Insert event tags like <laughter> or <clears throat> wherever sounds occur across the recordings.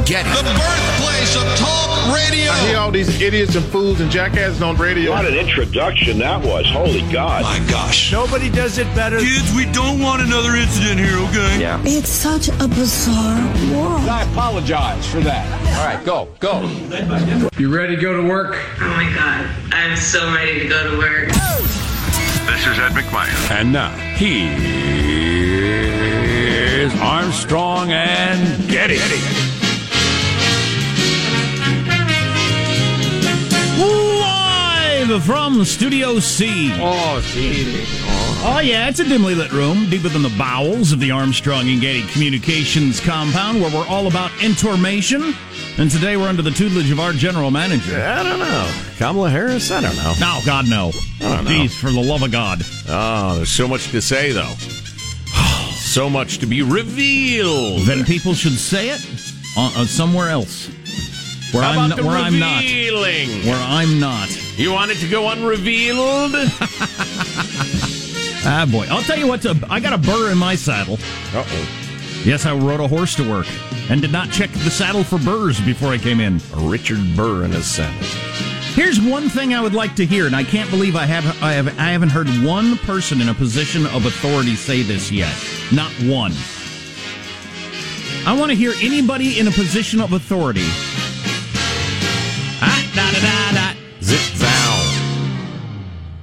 and Getty. The birthplace of talk radio. I hear all these idiots and fools and jackasses on radio. What an introduction that was. Holy God. My gosh. Nobody does it better. Kids, we don't want another incident here, okay? Yeah. It's such a bizarre world. I apologize for that. All right, go, go. You ready to go to work? Oh my god, I'm so ready to go to work. This is Ed McMahon. And now, here's Armstrong and Getty. Getty. Live from Studio C. Oh, see. Oh, yeah, it's a dimly lit room deeper than the bowels of the Armstrong and Getty Communications compound where we're all about information. And today we're under the tutelage of our general manager. I don't know. Kamala Harris? I don't know. No, God, no. I don't know. Jeez, for the love of God. Oh, there's so much to say, though. <sighs> so much to be revealed. Then people should say it uh, uh, somewhere else. Where I'm, where I'm not. Where I'm not. You want it to go unrevealed? <laughs> Ah, boy. I'll tell you what, uh, I got a burr in my saddle. Uh oh. Yes, I rode a horse to work and did not check the saddle for burrs before I came in. Richard Burr in his saddle. Here's one thing I would like to hear, and I can't believe I have I have I haven't heard one person in a position of authority say this yet. Not one. I want to hear anybody in a position of authority.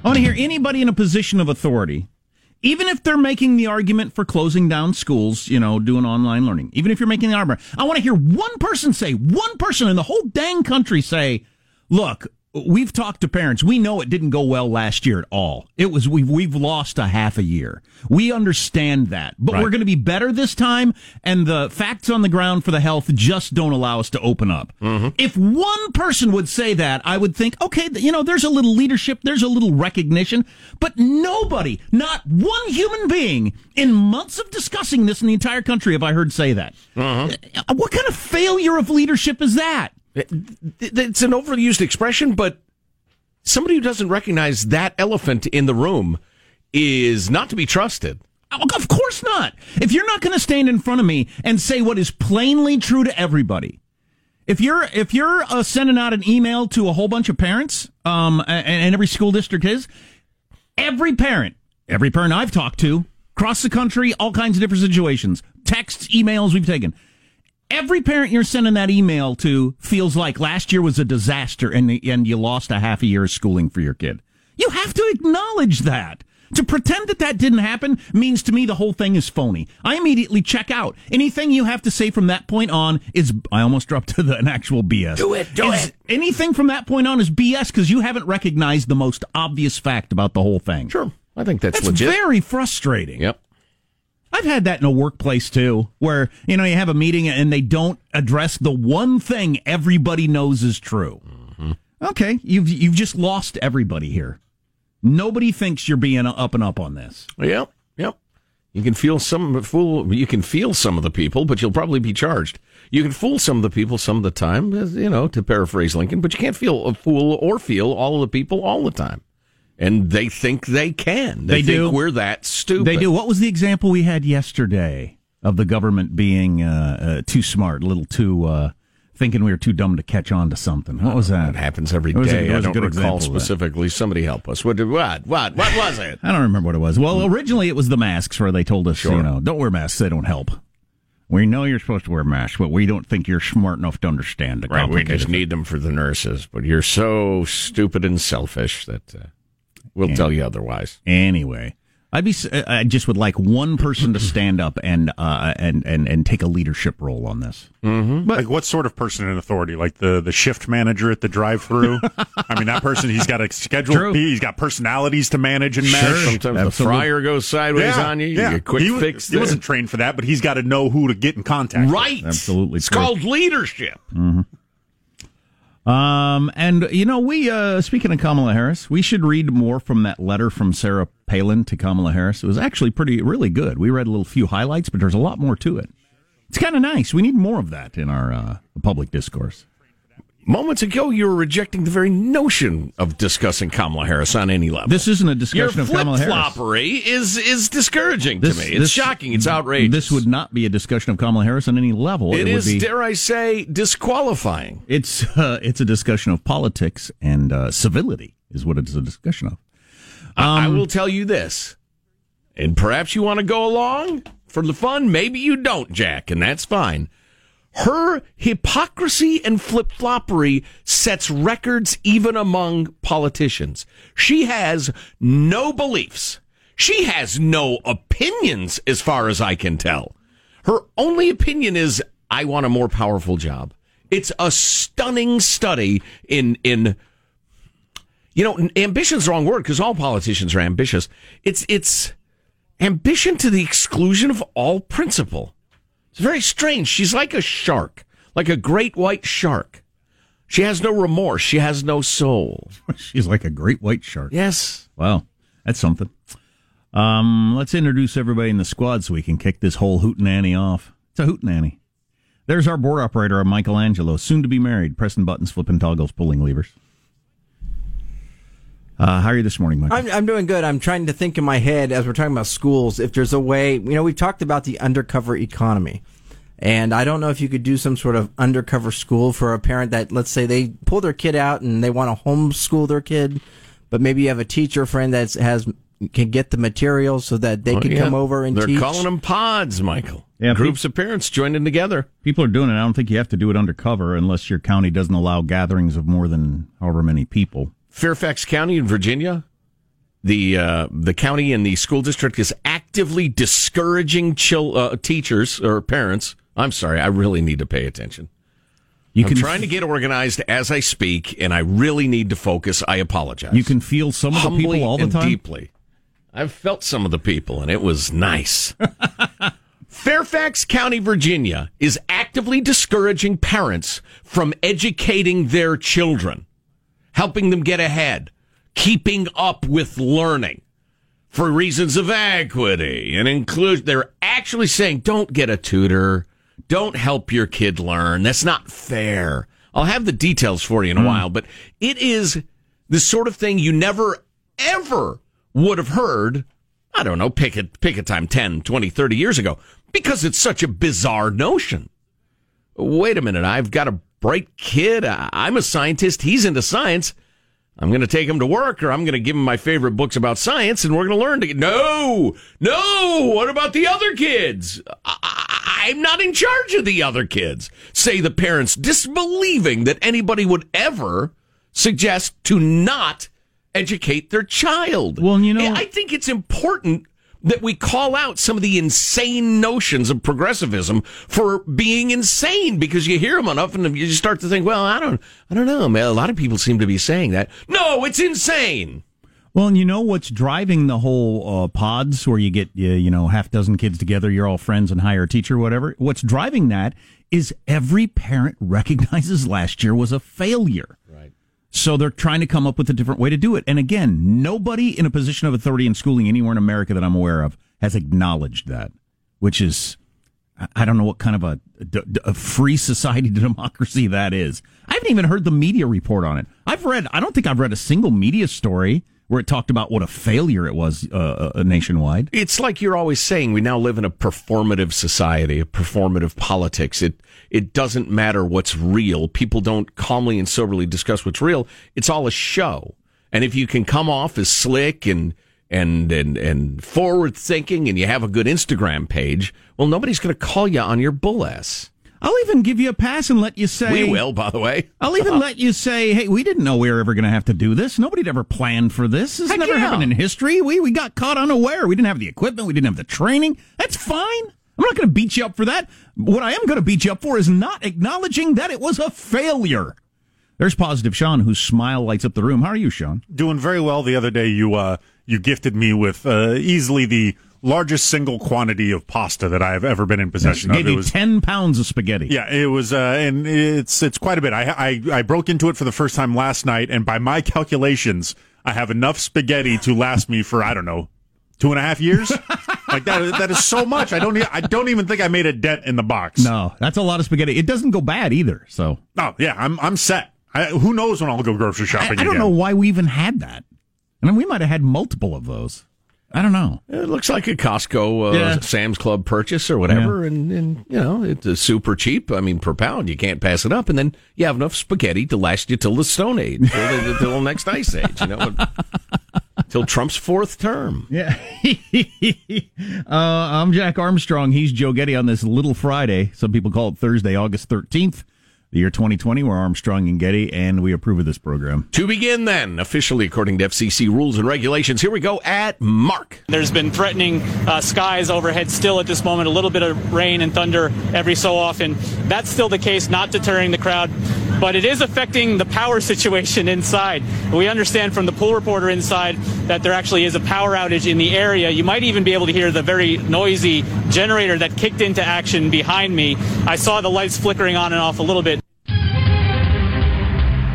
I want to hear anybody in a position of authority, even if they're making the argument for closing down schools, you know, doing online learning. Even if you're making the argument, I want to hear one person say, one person in the whole dang country say, "Look, we've talked to parents. We know it didn't go well last year at all. It was we've we've lost a half a year. We understand that, but Right. we're going to be better this time. And the facts on the ground for the health just don't allow us to open up. If one person would say that, I would think, okay, you know, there's a little leadership, there's a little recognition, but nobody, not one human being, in months of discussing this in the entire country, have I heard say that. Uh, What kind of failure of leadership is that? It- It's an overused expression, but somebody who doesn't recognize that elephant in the room is not to be trusted. Oh, Of course not. If you're not going to stand in front of me and say what is plainly true to everybody, if you're if you're uh, sending out an email to a whole bunch of parents, um, and, and every school district is, every parent, every parent I've talked to across the country, all kinds of different situations, texts, emails we've taken. Every parent you're sending that email to feels like last year was a disaster and and you lost a half a year of schooling for your kid. You have to acknowledge that. To pretend that that didn't happen means to me the whole thing is phony. I immediately check out. Anything you have to say from that point on is, I almost dropped <laughs> to the, an actual BS. Do it, do Is- it. Anything from that point on is BS because you haven't recognized the most obvious fact about the whole thing. Sure. I think that's, That's legit. very frustrating. yep. I've had that in a workplace too, where you know you have a meeting and they don't address the one thing everybody knows is true. Mm-hmm. Okay, you've you've just lost everybody here. Nobody thinks you're being up and up on this. Yep. Yep. You can feel some fool. You can feel some of the people, but you'll probably be charged. You can fool some of the people some of the time, you know, to paraphrase Lincoln, but you can't feel a fool or feel all of the people all the time. And they think they can. They, They think do. we're that stupid. They do. What was the example we had yesterday of the government being uh, uh, too smart, a little too uh, thinking we were too dumb to catch on to something? What was that? It happens every It was a- it I don't recall example of that. specifically. Somebody help us. What? Did, what? What? What was it? I don't remember what it was. Well, originally it was the masks where they told us, Sure. you know, don't wear masks; they don't help. We know you're supposed to wear masks, but we don't think you're smart enough to understand the Right. We just need them for the nurses, but you're so stupid and selfish that uh, we'll Yeah. tell you otherwise. Anyway, I'd be. s- I just would like one person to stand up and uh, and and and take a leadership role on this. Mm-hmm. like what sort of person in authority? Like the the shift manager at the drive-through? I mean, that person he's got a schedule. True. He's got personalities to manage and Sure. mesh. Sometimes the fryer goes sideways Yeah, on you. yeah. You get quick he, wa- fix. He there. wasn't trained for that, but he's got to know who to get in contact. with. right. Absolutely It's true. called leadership. Um, and you know, we uh, speaking of Kamala Harris, we should read more from that letter from Sarah Palin to Kamala Harris. It was actually pretty, really good. We read a little few highlights, but there's a lot more to it. It's kind of nice. We need more of that in our uh, public discourse. Moments ago, you were rejecting the very notion of discussing Kamala Harris on any level. This isn't a Your discussion of Kamala Harris. flip-floppery is is discouraging This- to me. It's this- shocking. It's outrageous. This would not be a discussion of Kamala Harris on any level. It would be, dare I say, disqualifying. It's uh, it's a discussion of politics and uh, civility is what it's a discussion of. I- I Um, will tell you this, and perhaps you want to go along for the fun. Maybe you don't, Jack, and that's fine. Her hypocrisy and flip floppery sets records even among politicians. She has no beliefs. She has no opinions, as far as I can tell. Her only opinion is, I want a more powerful job. It's a stunning study in, in, you know, ambition's the wrong word because all politicians are ambitious. It's, it's ambition to the exclusion of all principle. It's very strange. She's like a shark, like a great white shark. She has no remorse. She has no soul. <laughs> She's like a great white shark. Yes. Wow, that's something. Um, let's introduce everybody in the squad so we can kick this whole hootenanny off. It's a hootenanny. There's our board operator, a Michael Angelo, soon to be married, pressing buttons, flipping toggles, pulling levers. Uh, how are you this morning, Michael? I'm, I'm doing good. I'm trying to think in my head as we're talking about schools if there's a way, you know, we've talked about the undercover economy. And I don't know if you could do some sort of undercover school for a parent that, let's say, they pull their kid out and they want to homeschool their kid, but maybe you have a teacher friend that has can get the materials so that they Well, can yeah. come over and They're teach. calling them pods, Michael. Yeah, Groups of parents joining together. People are doing it. I don't think you have to do it undercover unless your county doesn't allow gatherings of more than however many people. Fairfax County in Virginia, the uh, the county and the school district is actively discouraging chil- uh, teachers or parents. I'm sorry, I really need to pay attention. You I'm can trying to get organized as I speak, and I really need to focus. I apologize. You can feel some of the Humbly people all the time. deeply. I've felt some of the people, and it was nice. <laughs> Fairfax County, Virginia, is actively discouraging parents from educating their children, helping them get ahead, keeping up with learning for reasons of equity and inclusion. They're actually saying, don't get a tutor. Don't help your kid learn. That's not fair. I'll have the details for you in a hmm. while, but it is the sort of thing you never, ever would have heard. I don't know, pick a, pick a time 10, 20, 30 years ago because it's such a bizarre notion. Wait a minute. I've got a bright kid. I'm a scientist. He's into science. I'm going to take him to work or I'm going to give him my favorite books about science and we're going to learn to get. No, no. What about the other kids? I, I'm not in charge of the other kids. Say the parents disbelieving that anybody would ever suggest to not educate their child. Well, you know- I think it's important that we call out some of the insane notions of progressivism for being insane because you hear them enough and you start to think, well, I don't, I don't know, man. A lot of people seem to be saying that. No, it's insane. Well, and you know what's driving the whole uh, pods where you get you, you know half dozen kids together, you're all friends and hire a teacher, whatever. What's driving that is every parent <laughs> recognizes last year was a failure. So they're trying to come up with a different way to do it. And again, nobody in a position of authority in schooling anywhere in America that I'm aware of has acknowledged that, which is, I- I don't know what kind of a, a free society <laughs> democracy that is. I haven't even heard the media report on it. I've read, I don't think I've read a single media story where it talked about what a failure it was uh, uh, nationwide. It's like you're always saying we now live in a performative society, a performative politics. It it doesn't matter what's real. People don't calmly and soberly discuss what's real. It's all a show. And if you can come off as slick and and and and forward thinking and you have a good Instagram page, well nobody's going to call you on your bull ass. I'll even give you a pass and let you say We will, by the way. I'll even <laughs> let you say, "Hey, we didn't know we were ever going to have to do this. Nobody'd ever planned for this. This Heck never yeah. happened in history. We we got caught unaware. We didn't have the equipment. We didn't have the training. That's fine. I'm not going to beat you up for that. What I am going to beat you up for is not acknowledging that it was a failure." There's positive Sean, whose smile lights up the room. How are you, Sean? Doing very well. The other day, you uh, you gifted me with uh, easily the largest single quantity of pasta that I have ever been in possession Gave of. It was ten pounds of spaghetti. Yeah, it was, uh, and it's it's quite a bit. I, I I broke into it for the first time last night, and by my calculations, I have enough spaghetti to last me for I don't know two and a half years. <laughs> like that that is so much. I don't e- I don't even think I made a dent in the box. No, that's a lot of spaghetti. It doesn't go bad either. So Oh yeah, I'm I'm set. I, who knows when I'll go grocery I, shopping? I don't again. know why we even had that. I mean, we might have had multiple of those. I don't know. It looks like a Costco, uh, Yeah. Sam's Club purchase or whatever, and, and you know it's super cheap. I mean, per pound, you can't pass it up, and then you have enough spaghetti to last you till the Stone Age, till the, till the next ice age. You know, till Trump's fourth term. Yeah. <laughs> uh, I'm Jack Armstrong. He's Joe Getty on this Little Friday. Some people call it Thursday, August 13th, the year 2020. We're Armstrong and Getty, and we approve of this program. To begin, then, officially according to FCC rules and regulations, here we go at Mark. There's been threatening uh, skies overhead still at this moment, a little bit of rain and thunder every so often. That's still the case, not deterring the crowd, but it is affecting the power situation inside. We understand from the pool reporter inside that there actually is a power outage in the area. You might even be able to hear the very noisy generator that kicked into action behind me. I saw the lights flickering on and off a little bit.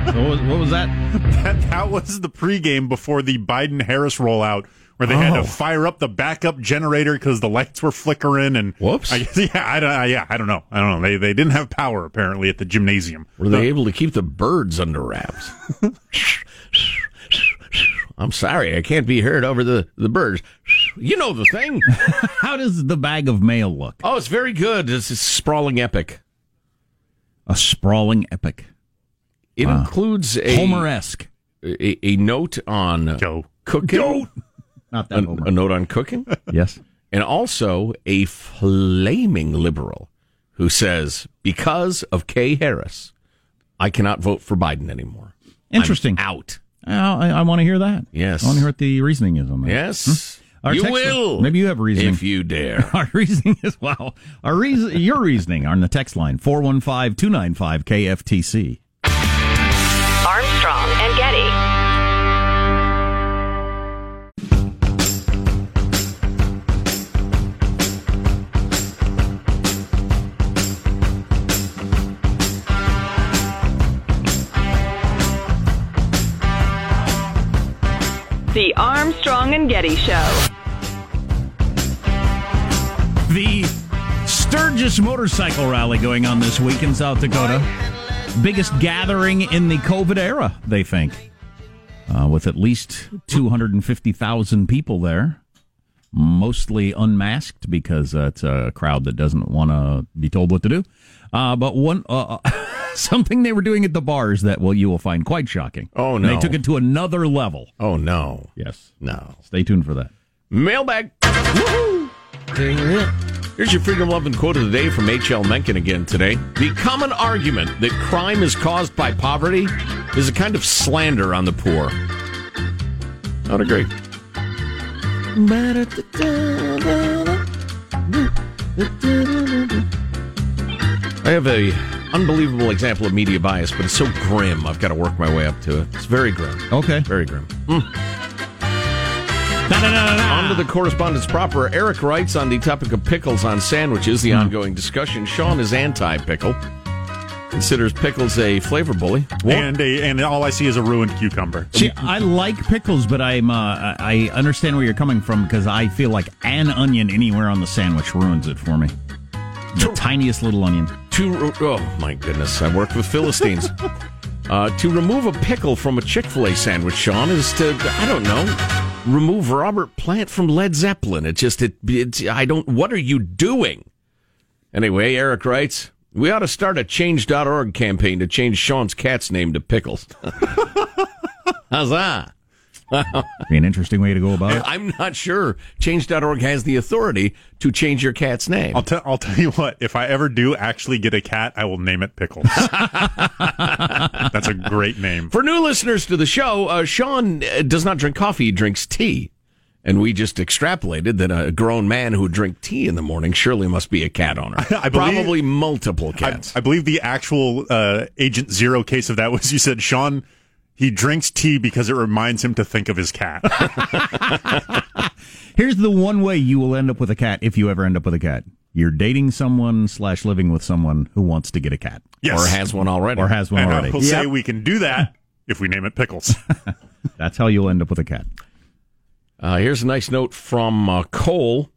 What was, what was that? <laughs> that that was the pregame before the Biden Harris rollout, where they had Oh. to fire up the backup generator because the lights were flickering. And Whoops. I <laughs> yeah, I don't, I- yeah, I don't know. I don't know. They they didn't have power apparently at the gymnasium. Were they able to keep the birds under wraps? <laughs> I'm sorry, I can't be heard over the, the birds. You know the thing. <laughs> How does the bag of mail look? Oh, it's very good. It's a sprawling epic. A sprawling epic. It Wow. includes a Homer-esque. a, a note on Joe. cooking, Not that a, Homer. a note on cooking, <laughs> yes. and also a flaming liberal who says because of Kay Harris, I cannot vote for Biden anymore. Interesting. I'm out. I, I want to hear that. Yes. I want to hear what the reasoning is on that. Yes, hmm? Our you text- will. Maybe you have reasoning. if you dare. <laughs> Our reasoning is well. Our reason, your reasoning on the text line 415-295 KFTC. Armstrong and Getty. The Armstrong and Getty Show. The Sturgis Motorcycle Rally going on this week in South Dakota. Biggest gathering in the COVID era, they think. Uh, with at least 250,000 people there. Mostly unmasked because it's a crowd that doesn't want to be told what to do. Uh, but one uh, <laughs> something they were doing at the bars that well you will find quite shocking. Oh, And no. They took it to another level. Oh no, Yes. no. Stay tuned for that. Mailbag. Woohoo! Here's your freedom loving quote of the day from H.L. Mencken again today. The common argument that crime is caused by poverty is a kind of slander on the poor. I would agree. I have a unbelievable example of media bias, but it's so grim. I've got to work my way up to it. It's very grim. Okay. Very grim. On to the correspondence proper. Eric writes on the topic of pickles on sandwiches, the ongoing discussion. Sean is anti pickle, considers pickles a flavor bully. And a, and all I see is a ruined cucumber. See, I like pickles, but I'm uh, I understand where you're coming from because I feel like an onion anywhere on the sandwich ruins it for me. The tiniest little onion. To oh my goodness, I work with Philistines. <laughs> uh, to remove a pickle from a Chick Fil A sandwich, Sean, is to I don't know remove Robert Plant from Led Zeppelin. It just it, it's I don't. What are you doing? Anyway, Eric writes. We ought to start a Change.org campaign to change Sean's cat's name to Pickles. <laughs> How's that? <laughs> Be an interesting way to go about it. I'm not sure Change.org has the authority to change your cat's name. I'll, tell I'll tell you what. If I ever do actually get a cat, I will name it Pickles. <laughs> That's a great name. For new listeners to the show, uh, Sean uh, does not drink coffee; he drinks tea, and we just extrapolated that a grown man who would drink tea in the morning surely must be a cat owner. <laughs> I believe- Probably multiple I, cats. I believe the actual uh, Agent Zero case of that was you said, Sean, he drinks tea because it reminds him to think of his cat. <laughs> Here's the one way you will end up with a cat if you ever end up with a cat. You're dating someone slash living with someone who wants to get a cat Yes. or has one already. or has one and I already. will say we can do that <laughs> if we name it Pickles. <laughs> That's how you'll end up with a cat. Uh, here's a nice note from uh, Cole.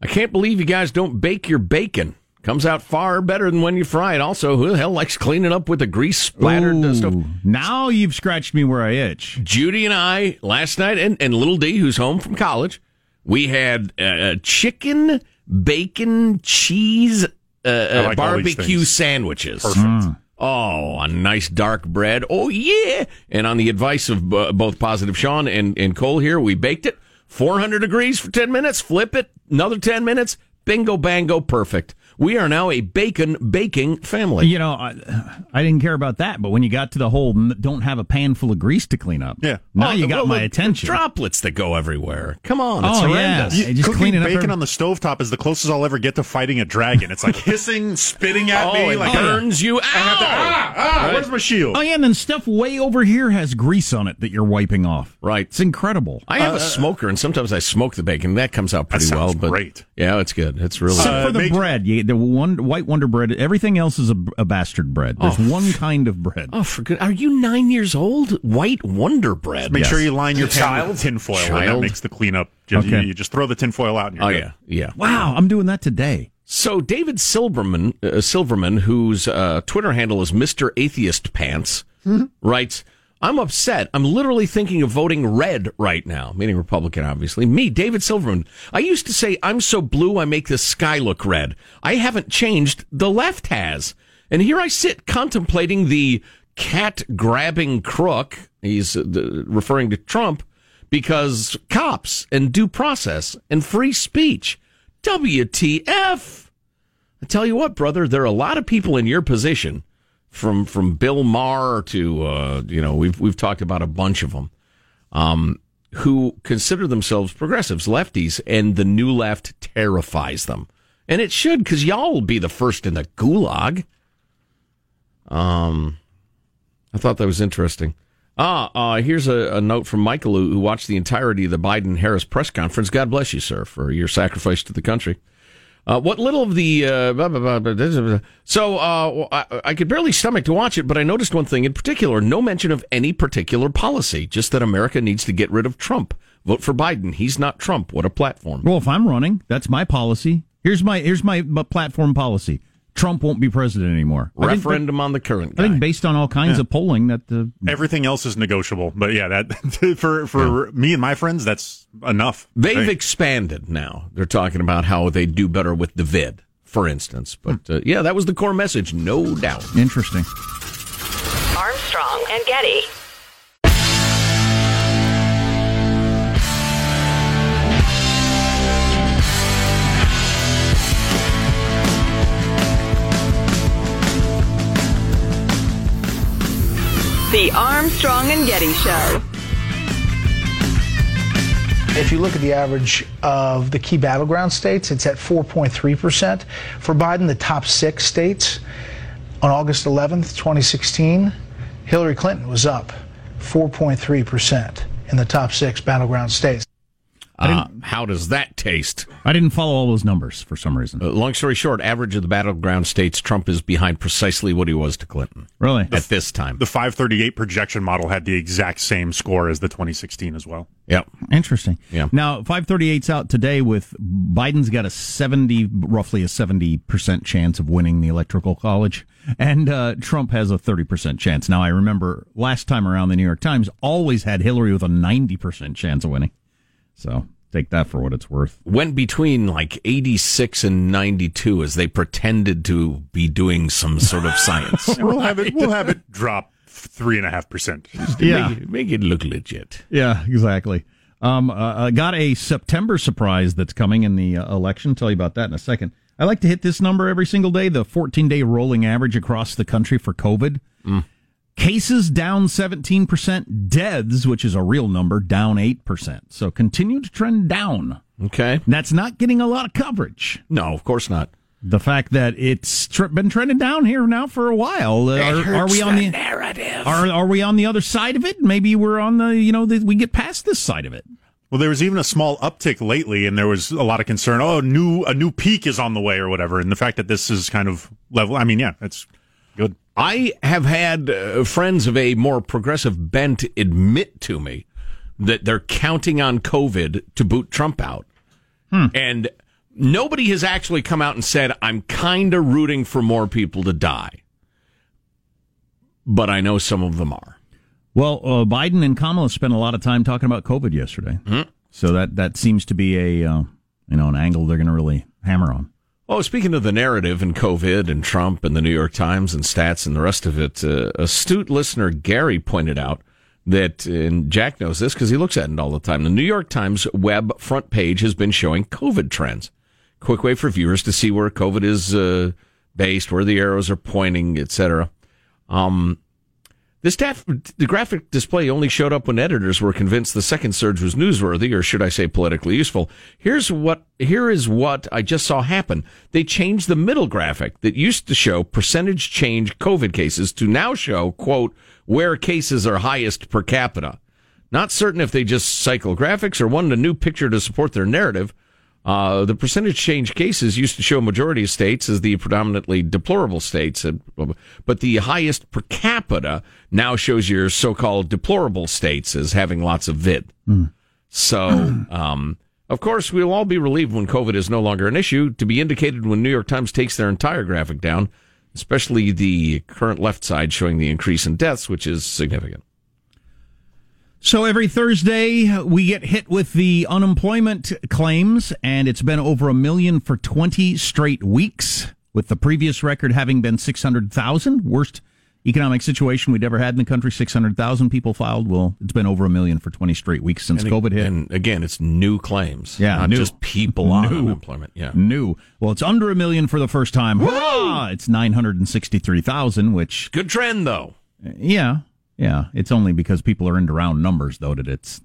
I can't believe you guys don't bake your bacon. Comes out far better than when you fry it. Also, who the hell likes cleaning up with the grease splattered uh, stuff? Now you've scratched me where I itch. Judy and I last night, and, and little D, who's home from college, we had uh, chicken, bacon, cheese, uh, uh, like barbecue sandwiches. Perfect. Oh, a nice dark bread. Oh, yeah. And on the advice of uh, both Positive Sean and, and Cole here, we baked it 400 degrees for 10 minutes, flip it, another 10 minutes, bingo, bango, perfect. We are now a bacon baking family. You know, I, I didn't care about that, but when you got to the whole n- don't have a pan full of grease to clean up, Yeah. now Oh, you got well, my attention. Droplets that go everywhere. Come on, it's Oh, yeah. horrendous. You- just Cooking cleaning bacon every- on the stovetop is the closest I'll ever get to fighting a dragon. It's like <laughs> hissing, spitting at Oh, me. it like burns you out. I have to, ah, ah, Right. where's my shield? Oh yeah, and then stuff way over here has grease on it that you're wiping off. Right. It's incredible. I have a smoker, and sometimes I smoke the bacon. That comes out pretty sounds well. But great. Yeah, it's good. It's really Except good. for the make- bread, you, the one white Wonder bread. Everything else is a, a bastard bread. There's one kind of bread. Oh, for good. Are you nine years old? White Wonder Bread. Make Yes. sure you line your Child. with tinfoil, and that Child. makes the cleanup. Just, Okay. you, you just throw the tinfoil out, and you're Oh good. yeah, yeah. Wow, I'm doing that today. So David Silverman, uh, Silverman, whose uh, Twitter handle is Mister Atheist Pants, writes, "I'm upset. I'm literally thinking of voting red right now, meaning Republican, obviously. Me, David Silverman. I used to say I'm so blue I make the sky look red. I haven't changed. The left has, and here I sit contemplating the cat grabbing crook. He's uh, referring to Trump." Because cops and due process and free speech. WTF? I tell you what, brother, there are a lot of people in your position, from from Bill Maher to uh, you know we've we've talked about a bunch of them, um, who consider themselves progressives, lefties, and the new left terrifies them, and it should because y'all will be the first in the gulag. Um, I thought that was interesting. Ah, uh, here's a, a note from Michael who, who watched the entirety of the Biden Harris press conference. God bless you, sir, for your sacrifice to the country. Uh, what little of the uh, blah, blah, blah, so uh, I, I could barely stomach to watch it, but I noticed one thing in particular: no mention of any particular policy. Just that America needs to get rid of Trump. Vote for Biden. He's not Trump. What a platform! Well, if I'm running, that's my policy. Here's my here's my, my platform policy. Trump won't be president anymore. I think- Referendum on the current I think based on all kinds of polling that the Everything else is negotiable, but yeah, that <laughs> for for me and my friends, that's enough. They've Right. expanded now. They're talking about how they do better with the vid, for instance. But uh, yeah, that was the core message, no doubt. interesting. Armstrong and Getty. The Armstrong and Getty Show. If you look at the average of the key battleground states, it's at 4.3%. For Biden, the top six states on August 11th, 2016, Hillary Clinton was up 4.3% in the top six battleground states. Uh, how does that taste? I didn't follow all those numbers for some reason. Uh, long story short, average of the battleground states, Trump is behind precisely what he was to Clinton Really? at this time. the 538 projection model had the exact same score as the 2016 as well. Yep. Interesting. Yeah. Now, 538's out today with Biden's got a 70, roughly a 70% chance of winning the electoral college, and uh, Trump has a 30% chance. Now, I remember last time around, the New York Times always had Hillary with a 90% chance of winning. So take that for what it's worth. Went between like 86 and 92 as they pretended to be doing some sort of science. <laughs> We'll have it. We'll have it drop three and a half percent. Yeah. Make, make it look legit. Yeah, exactly. Um, uh, I got a September surprise that's coming in the uh, election. Tell you about that in a second. I like to hit this number every single day, the 14 day rolling average across the country for COVID. Cases down 17%, deaths, which is a real number, down 8%. So continue to trend down. Okay. That's not getting a lot of coverage. No, of course not. The fact that it's tr- been trending down here now for a while. Uh, are, are we on the, narrative? are are we on the other side of it? Maybe we're on the you know the, we get past this side of it. Well, there was even a small uptick lately, and there was a lot of concern. Oh, new a new peak is on the way, or whatever. And the fact that this is kind of level. I mean, yeah, it's good. I have had uh, friends of a more progressive bent admit to me that they're counting on COVID to boot Trump out. And nobody has actually come out and said, I'm kind of rooting for more people to die. But I know some of them are. Well, uh, Biden and Kamala spent a lot of time talking about COVID yesterday. Mm-hmm. So that, that seems to be a, uh, you know, an angle they're going to really hammer on. Oh, speaking of the narrative and COVID and Trump and the New York Times and stats and the rest of it, uh, astute listener Gary pointed out that, and Jack knows this because he looks at it all the time. The New York Times web front page has been showing COVID trends. Quick way for viewers to see where COVID is uh, based, where the arrows are pointing, etc. Um, this staff, the graphic display only showed up when editors were convinced the second surge was newsworthy, or should I say politically useful. Here's what, here is what I just saw happen. They changed the middle graphic that used to show percentage change COVID cases to now show, quote, where cases are highest per capita. Not certain if they just cycle graphics or wanted a new picture to support their narrative. Uh, the percentage change cases used to show majority of states as the predominantly deplorable states, but the highest per capita now shows your so-called deplorable states as having lots of vid. Mm. So, <clears throat> um, of course, we'll all be relieved when COVID is no longer an issue to be indicated when New York Times takes their entire graphic down, especially the current left side showing the increase in deaths, which is significant. So every Thursday, we get hit with the unemployment claims, and it's been over a million for 20 straight weeks, with the previous record having been 600,000. Worst economic situation we'd ever had in the country. 600,000 people filed. Well, it's been over a million for 20 straight weeks since and, COVID hit. And again, it's new claims. Yeah. Not new. just people on new. unemployment. Yeah. New. Well, it's under a million for the first time. Hurrah! It's 963,000, which. Good trend, though. Yeah. Yeah, it's only because people are into round numbers, though, that it's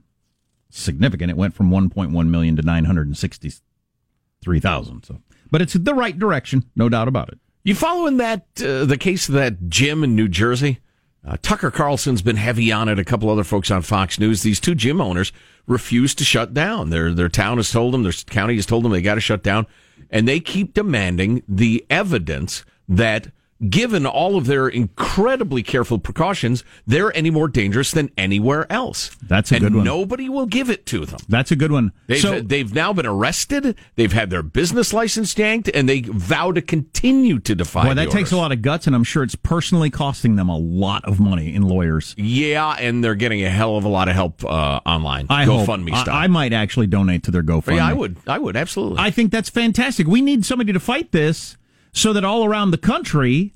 significant. It went from 1.1 million to 963,000. So, but it's the right direction, no doubt about it. You following that uh, the case of that gym in New Jersey? Uh, Tucker Carlson's been heavy on it. A couple other folks on Fox News. These two gym owners refuse to shut down. Their their town has told them, their county has told them they got to shut down, and they keep demanding the evidence that given all of their incredibly careful precautions, they're any more dangerous than anywhere else. That's a and good one. Nobody will give it to them. That's a good one. They've, so, they've now been arrested. They've had their business license yanked, and they vow to continue to defy. boy, that takes a lot of guts, and I'm sure it's personally costing them a lot of money in lawyers. Yeah, and they're getting a hell of a lot of help uh, online. I GoFundMe stuff. I, I might actually donate to their GoFundMe. yeah, I would. I would absolutely. I think that's fantastic. We need somebody to fight this so that all around the country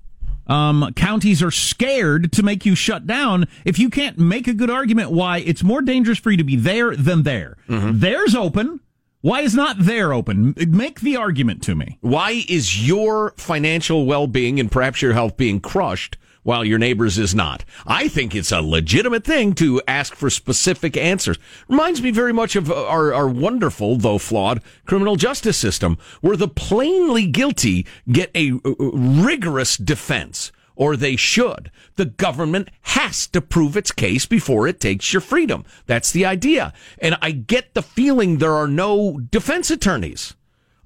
um, counties are scared to make you shut down if you can't make a good argument why it's more dangerous for you to be there than there. Mm-hmm. There's open. Why is not there open? Make the argument to me. Why is your financial well-being and perhaps your health being crushed while your neighbor's is not? I think it's a legitimate thing to ask for specific answers. Reminds me very much of our, our wonderful, though flawed, criminal justice system, where the plainly guilty get a uh, rigorous defense. Or they should. The government has to prove its case before it takes your freedom. That's the idea. And I get the feeling there are no defense attorneys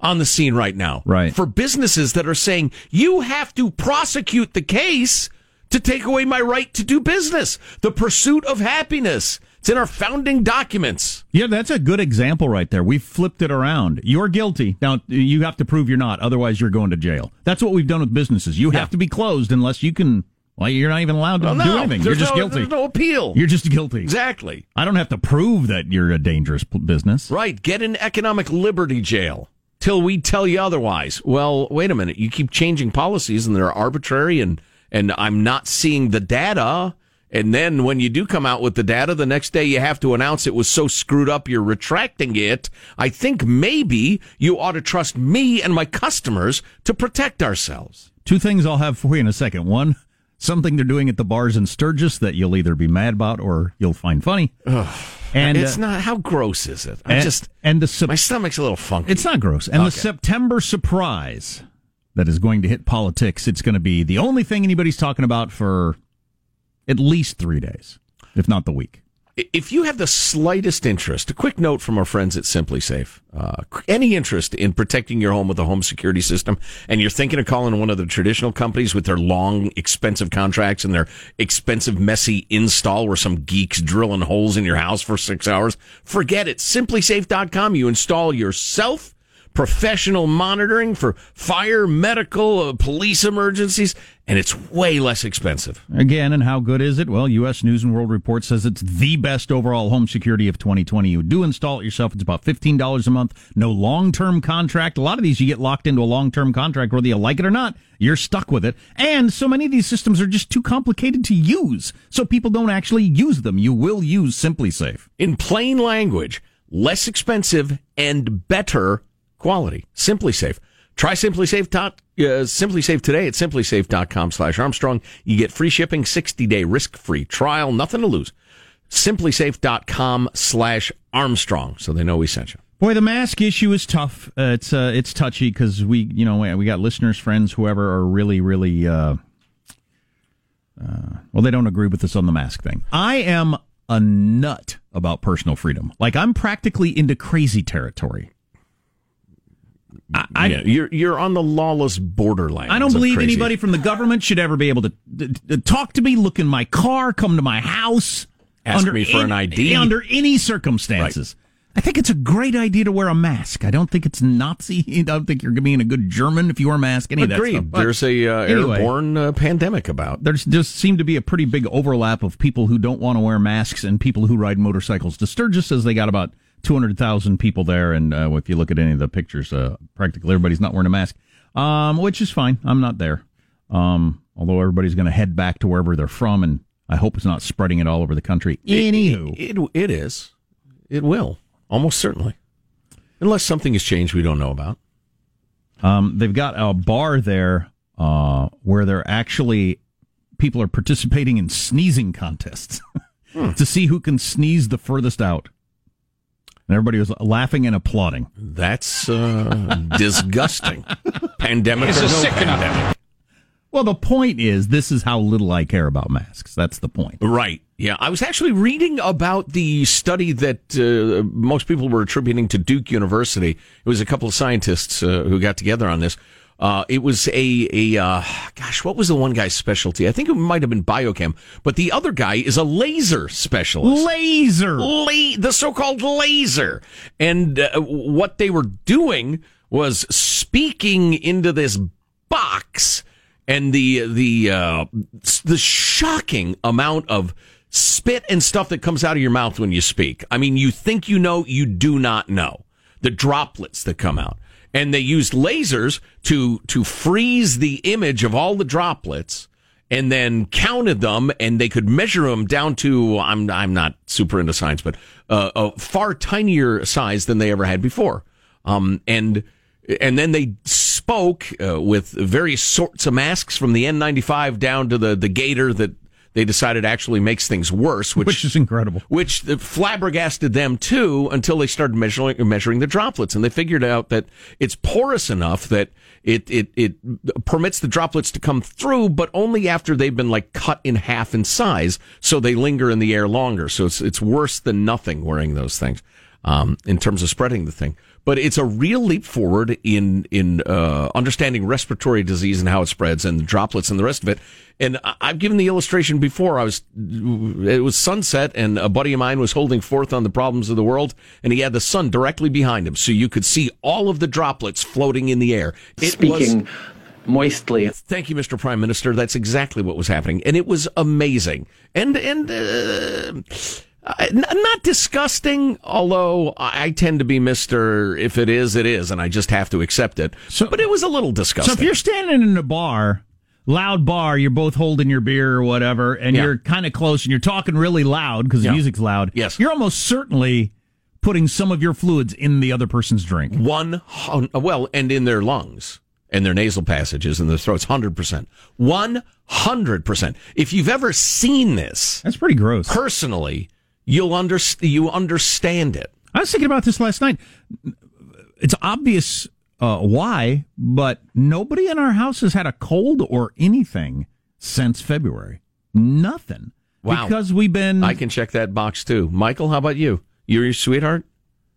on the scene right now. Right. For businesses that are saying, you have to prosecute the case to take away my right to do business. The pursuit of happiness. It's in our founding documents. Yeah, that's a good example right there. We've flipped it around. You're guilty. Now, you have to prove you're not. Otherwise, you're going to jail. That's what we've done with businesses. You Yeah. have to be closed unless you can. Well, you're not even allowed to Well, do no, anything. You're just no- guilty. There's no appeal. You're just guilty. Exactly. I don't have to prove that you're a dangerous p- business. Right. Get in economic liberty jail till we tell you otherwise. Well, wait a minute. You keep changing policies and they're arbitrary and, and I'm not seeing the data. And then when you do come out with the data, the next day you have to announce it was so screwed up you're retracting it. I think maybe you ought to trust me and my customers to protect ourselves. Two things I'll have for you in a second. One, something they're doing at the bars in Sturgis that you'll either be mad about or you'll find funny. and it's uh, not, how gross is it? I just, and the my stomach's a little funky. It's not gross. And the September surprise that is going to hit politics, it's going to be the only thing anybody's talking about for at least three days, if not the week. if you have the slightest interest, a quick note from our friends at SimpliSafe, uh, any interest in protecting your home with a home security system, and you're thinking of calling one of the traditional companies with their long, expensive contracts and their expensive, messy install where some geeks drilling holes in your house for six hours, forget it. SimpliSafe.com. You install yourself professional monitoring for fire, medical, uh, police emergencies, and it's way less expensive. Again, and how good is it? Well, U.S. News and World Report says it's the best overall home security of 2020. You do install it yourself. It's about $15 a month. No long-term contract. A lot of these you get locked into a long-term contract, whether you like it or not. You're stuck with it. And so many of these systems are just too complicated to use. So people don't actually use them. You will use SimpliSafe. In plain language, less expensive and better quality. SimpliSafe. Try SimpliSafe. Uh, SimpliSafe today at simplisafe.com slash Armstrong. You get free shipping, 60 day risk free trial, nothing to lose. Simplisafe.com slash Armstrong. So they know we sent you. Boy, the mask issue is tough. Uh, it's uh, it's touchy because we, you know, we got listeners, friends, whoever are really, really, uh, uh, well, they don't agree with us on the mask thing. I am a nut about personal freedom. Like I'm practically into crazy territory. I, I, yeah, you're you're on the lawless borderline. I don't believe anybody from the government should ever be able to, to, to, talk to me, look in my car, come to my house, ask me for any, an ID under any circumstances. Right. I think it's a great idea to wear a mask. I don't think it's Nazi. <laughs> I don't think you're being a good German if you wear a mask. Any Agreed. of that stuff. There's a uh, anyway, airborne uh, pandemic about. There's just seem to be a pretty big overlap of people who don't want to wear masks and people who ride motorcycles. The Sturgis says they got about 200,000 people there, and uh, if you look at any of the pictures, uh, practically everybody's not wearing a mask, um, which is fine. I'm not there. Um, although everybody's going to head back to wherever they're from, and I hope it's not spreading it all over the country. Anywho, it, it, it is. It will almost certainly, unless something has changed we don't know about. Um, they've got a bar there uh, where they're actually people are participating in sneezing contests <laughs> hmm. to see who can sneeze the furthest out. And everybody was laughing and applauding. That's uh, <laughs> disgusting. Pandemic it's or no pandemic. Well, the point is, this is how little I care about masks. That's the point. Right. Yeah. I was actually reading about the study that uh, most people were attributing to Duke University. It was a couple of scientists uh, who got together on this. Uh, it was a, a uh, gosh, what was the one guy's specialty? I think it might have been biochem, but the other guy is a laser specialist. Laser, La- the so-called laser, and uh, what they were doing was speaking into this box and the the uh, the shocking amount of spit and stuff that comes out of your mouth when you speak. I mean, you think you know, you do not know. The droplets that come out, and they used lasers to to freeze the image of all the droplets. And then counted them, and they could measure them down to I'm I'm not super into science, but uh, a far tinier size than they ever had before. Um, and and then they spoke uh, with various sorts of masks from the N95 down to the, the gaiter that they decided actually makes things worse, which, which is incredible. Which flabbergasted them too until they started measuring measuring the droplets, and they figured out that it's porous enough that it it it permits the droplets to come through, but only after they've been like cut in half in size, so they linger in the air longer. So it's it's worse than nothing wearing those things um, in terms of spreading the thing but it's a real leap forward in in uh, understanding respiratory disease and how it spreads and the droplets and the rest of it. And I've given the illustration before. I was it was sunset, and a buddy of mine was holding forth on the problems of the world, and he had the sun directly behind him, so you could see all of the droplets floating in the air. It Speaking. Was, moistly. Thank you, Mr. Prime Minister. That's exactly what was happening, and it was amazing. And and uh, uh, not disgusting, although I tend to be Mister. If it is, it is, and I just have to accept it. So, but it was a little disgusting. So if you're standing in a bar, loud bar, you're both holding your beer or whatever, and yeah. you're kind of close, and you're talking really loud because yeah. the music's loud. Yes, you're almost certainly putting some of your fluids in the other person's drink. One, well, and in their lungs and their nasal passages and their throats, hundred percent, one hundred percent. If you've ever seen this, that's pretty gross. Personally you'll under, you understand it. I was thinking about this last night. It's obvious uh, why, but nobody in our house has had a cold or anything since February. Nothing. Wow. Because we've been. I can check that box too. Michael, how about you? You're your sweetheart?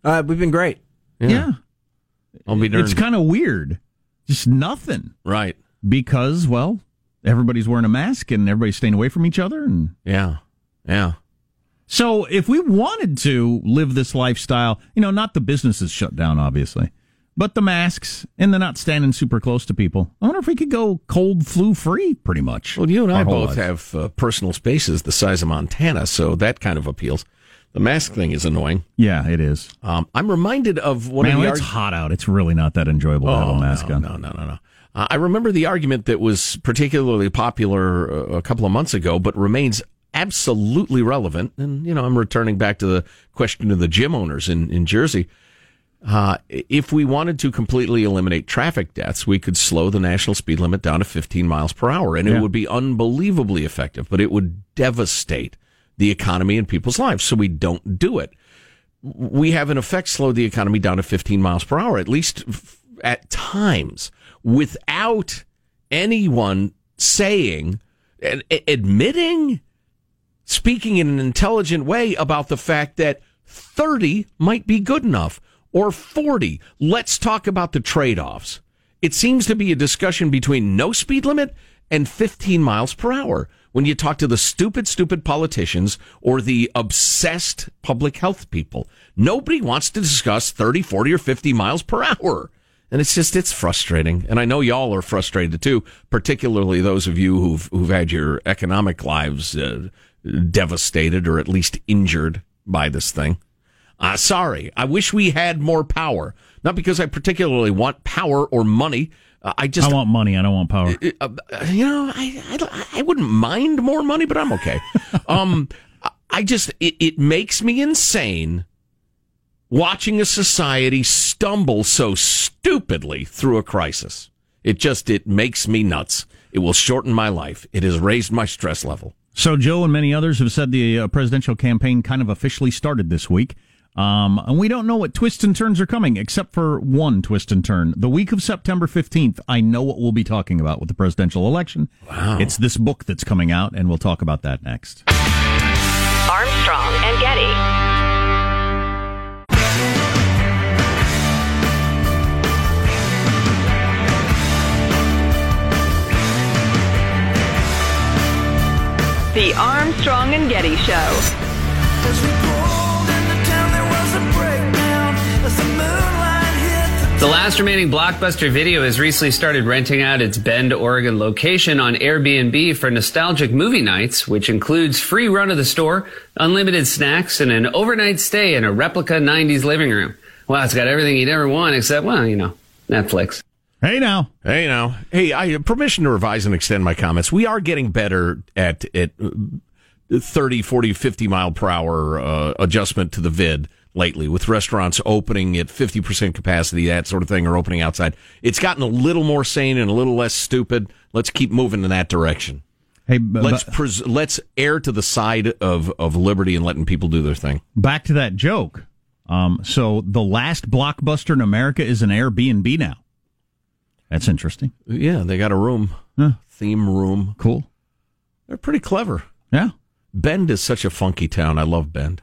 Uh, we've been great. Yeah. yeah. I'll be darned. It's kind of weird. Just nothing. Right. Because, well, everybody's wearing a mask and everybody's staying away from each other. And Yeah. Yeah. So if we wanted to live this lifestyle, you know, not the businesses shut down, obviously, but the masks and the not standing super close to people. I wonder if we could go cold flu free, pretty much. Well, you and I both lives. have uh, personal spaces the size of Montana, so that kind of appeals. The mask thing is annoying. Yeah, it is. Um, I'm reminded of one Man, of the it's arg- hot out. It's really not that enjoyable to have a mask no, on. No, no, no, no. Uh, I remember the argument that was particularly popular uh, a couple of months ago, but remains absolutely relevant. And, you know, I'm returning back to the question of the gym owners in, in Jersey. Uh, if we wanted to completely eliminate traffic deaths, we could slow the national speed limit down to 15 miles per hour, and Yeah. it would be unbelievably effective, but it would devastate the economy and people's lives. So we don't do it we have in effect slowed the economy down to 15 miles per hour, at least f- at times, without anyone saying and a- admitting, speaking in an intelligent way about the fact that 30 might be good enough or 40. Let's talk about the trade offs. It seems to be a discussion between no speed limit and 15 miles per hour when you talk to the stupid, stupid politicians or the obsessed public health people. Nobody wants to discuss 30, 40, or 50 miles per hour. And it's just, it's frustrating. And I know y'all are frustrated too, particularly those of you who've, who've had your economic lives uh, devastated or at least injured by this thing. Uh, sorry. I wish we had more power. Not because I particularly want power or money. Uh, I just I want money. I don't want power. uh, you know, I, I I wouldn't mind more money, but I'm okay. <laughs> um, I- I just it, it makes me insane watching a society stumble so stupidly through a crisis. It just it makes me nuts. It will shorten my life. It has raised my stress level. So Joe and many others have said the uh, presidential campaign kind of officially started this week. Um, and we don't know what twists and turns are coming, except for one twist and turn. The week of September 15th, I know what we'll be talking about with the presidential election. Wow. It's this book that's coming out, and we'll talk about that next. Armstrong The Armstrong and Getty Show. The last remaining Blockbuster Video has recently started renting out its Bend, Oregon location on Airbnb for nostalgic movie nights, which includes free run of the store, unlimited snacks, and an overnight stay in a replica 90s living room. Wow, it's got everything you'd ever want except, well, you know, Netflix. Hey now. Hey now. Hey, I permission to revise and extend my comments. We are getting better at at uh, 30, 40, 50 mile per hour uh, adjustment to the vid lately with restaurants opening at 50% capacity, that sort of thing, or opening outside. It's gotten a little more sane and a little less stupid. Let's keep moving in that direction. Hey, let's pres- let's err to the side of, of liberty and letting people do their thing. back to that joke. Um, so the last blockbuster in America is an Airbnb now. That's interesting. Yeah, they got a room, theme room. Cool. They're pretty clever. Yeah. Bend is such a funky town. I love Bend.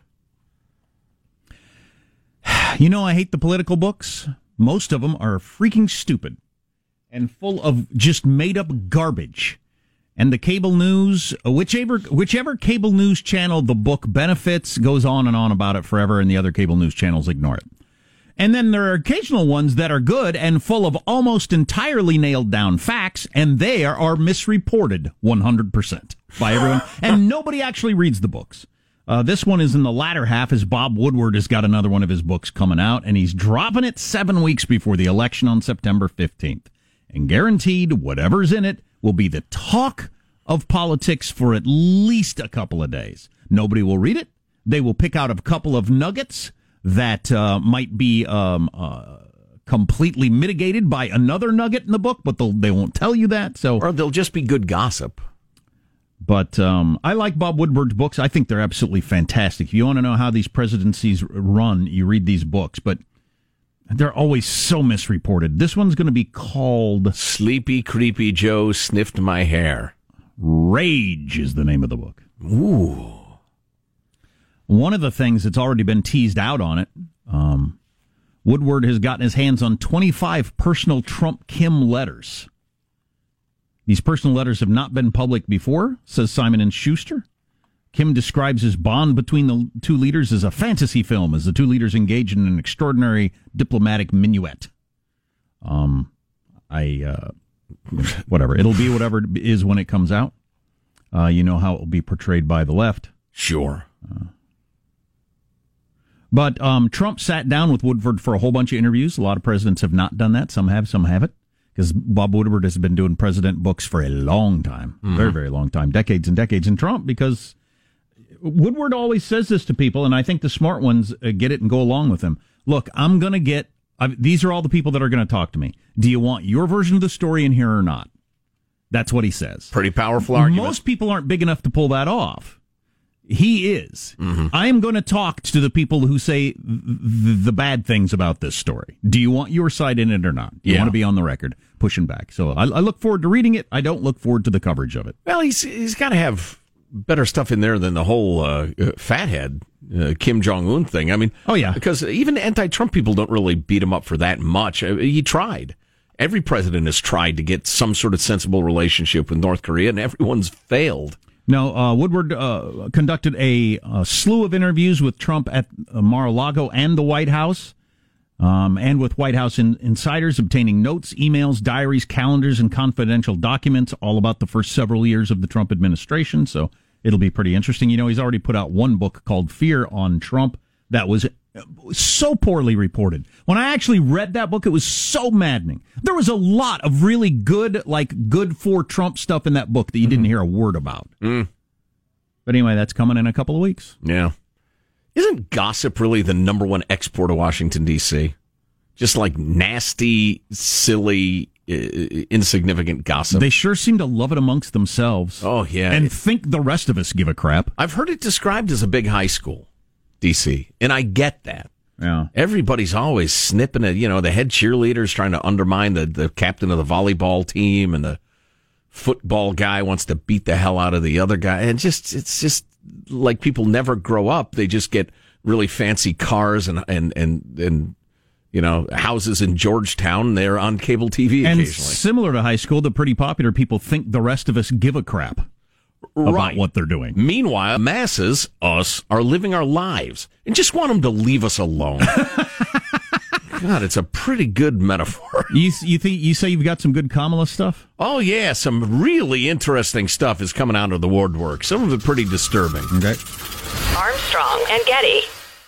<sighs> You know, I hate the political books. Most of them are freaking stupid and full of just made up garbage. And the cable news, uh, whichever whichever cable news channel the book benefits, goes on and on about it forever, and the other cable news channels ignore it. And then there are occasional ones that are good and full of almost entirely nailed down facts, and they are, are misreported 100% by everyone. <laughs> and nobody actually reads the books. Uh, this one is in the latter half as Bob Woodward has got another one of his books coming out, and he's dropping it seven weeks before the election on September 15th. And guaranteed, whatever's in it will be the talk of politics for at least a couple of days. Nobody will read it. They will pick out a couple of nuggets that uh, might be um, uh, completely mitigated by another nugget in the book, but they'll, they won't tell you that. So, or they'll just be good gossip. But um, I like Bob Woodward's books. I think they're absolutely fantastic. If you want to know how these presidencies run, you read these books. But they're always so misreported. This one's going to be called Sleepy Creepy Joe Sniffed My Hair. Rage is the name of the book. Ooh. One of the things that's already been teased out on it, um, Woodward has gotten his hands on 25 personal Trump Kim letters. These personal letters have not been public before, says Simon and Schuster. Kim describes his bond between the two leaders as a fantasy film as the two leaders engage in an extraordinary diplomatic minuet. Um, I uh, <laughs> whatever it'll be, whatever it is when it comes out. Uh, you know how it will be portrayed by the left. Sure. Uh, but um, Trump sat down with Woodward for a whole bunch of interviews. A lot of presidents have not done that. Some have, some haven't. Because Bob Woodward has been doing president books for a long time, Mm-hmm. very, very long time, decades and decades. And Trump, because Woodward always says this to people, and I think the smart ones uh, get it and go along with him. Look, I'm going to get, I, these are all the people that are going to talk to me. Do you want your version of the story in here or not? That's what he says. Pretty powerful argument. Most people aren't big enough to pull that off. He is. Mm-hmm. I am going to talk to the people who say th- th- the bad things about this story. Do you want your side in it or not? Do you Yeah. want to be on the record pushing back? So I, I look forward to reading it. I don't look forward to the coverage of it. Well, he's he's got to have better stuff in there than the whole uh, uh, fathead uh, Kim Jong Un thing. I mean, oh yeah, because even anti-Trump people don't really beat him up for that much. Uh, He tried. Every president has tried to get some sort of sensible relationship with North Korea, and everyone's failed. No, uh, Woodward uh, conducted a, a slew of interviews with Trump at uh, Mar-a-Lago and the White House, um, and with White House in, insiders, obtaining notes, emails, diaries, calendars, and confidential documents all about the first several years of the Trump administration. So it'll be pretty interesting. You know, he's already put out one book called Fear on Trump that was so poorly reported. When I actually read that book, it was so maddening. There was a lot of really good, like good for Trump stuff in that book that you didn't hear a word about. Mm. But anyway, that's coming in a couple of weeks. Yeah. Isn't gossip really the number one export of Washington, D.C.? Just like nasty, silly, uh, insignificant gossip. They sure seem to love it amongst themselves. Oh, yeah. And think the rest of us give a crap. I've heard it described as a big high school, D.C., and I get that. Yeah. Everybody's always snipping at, you know, the head cheerleaders trying to undermine the, the captain of the volleyball team and the football guy wants to beat the hell out of the other guy. And just, it's just like people never grow up. They just get really fancy cars and, and, and, and, you know, houses in Georgetown. They're on cable TV And occasionally. similar to high school, the pretty popular people think the rest of us give a crap about Right. what they're doing. Meanwhile, masses, us, are living our lives and just want them to leave us alone. <laughs> God, it's a pretty good metaphor. You you think you say you've got some good Kamala stuff? Oh yeah, some really interesting stuff is coming out of the woodwork. Some of it pretty disturbing. Okay. Armstrong and Getty.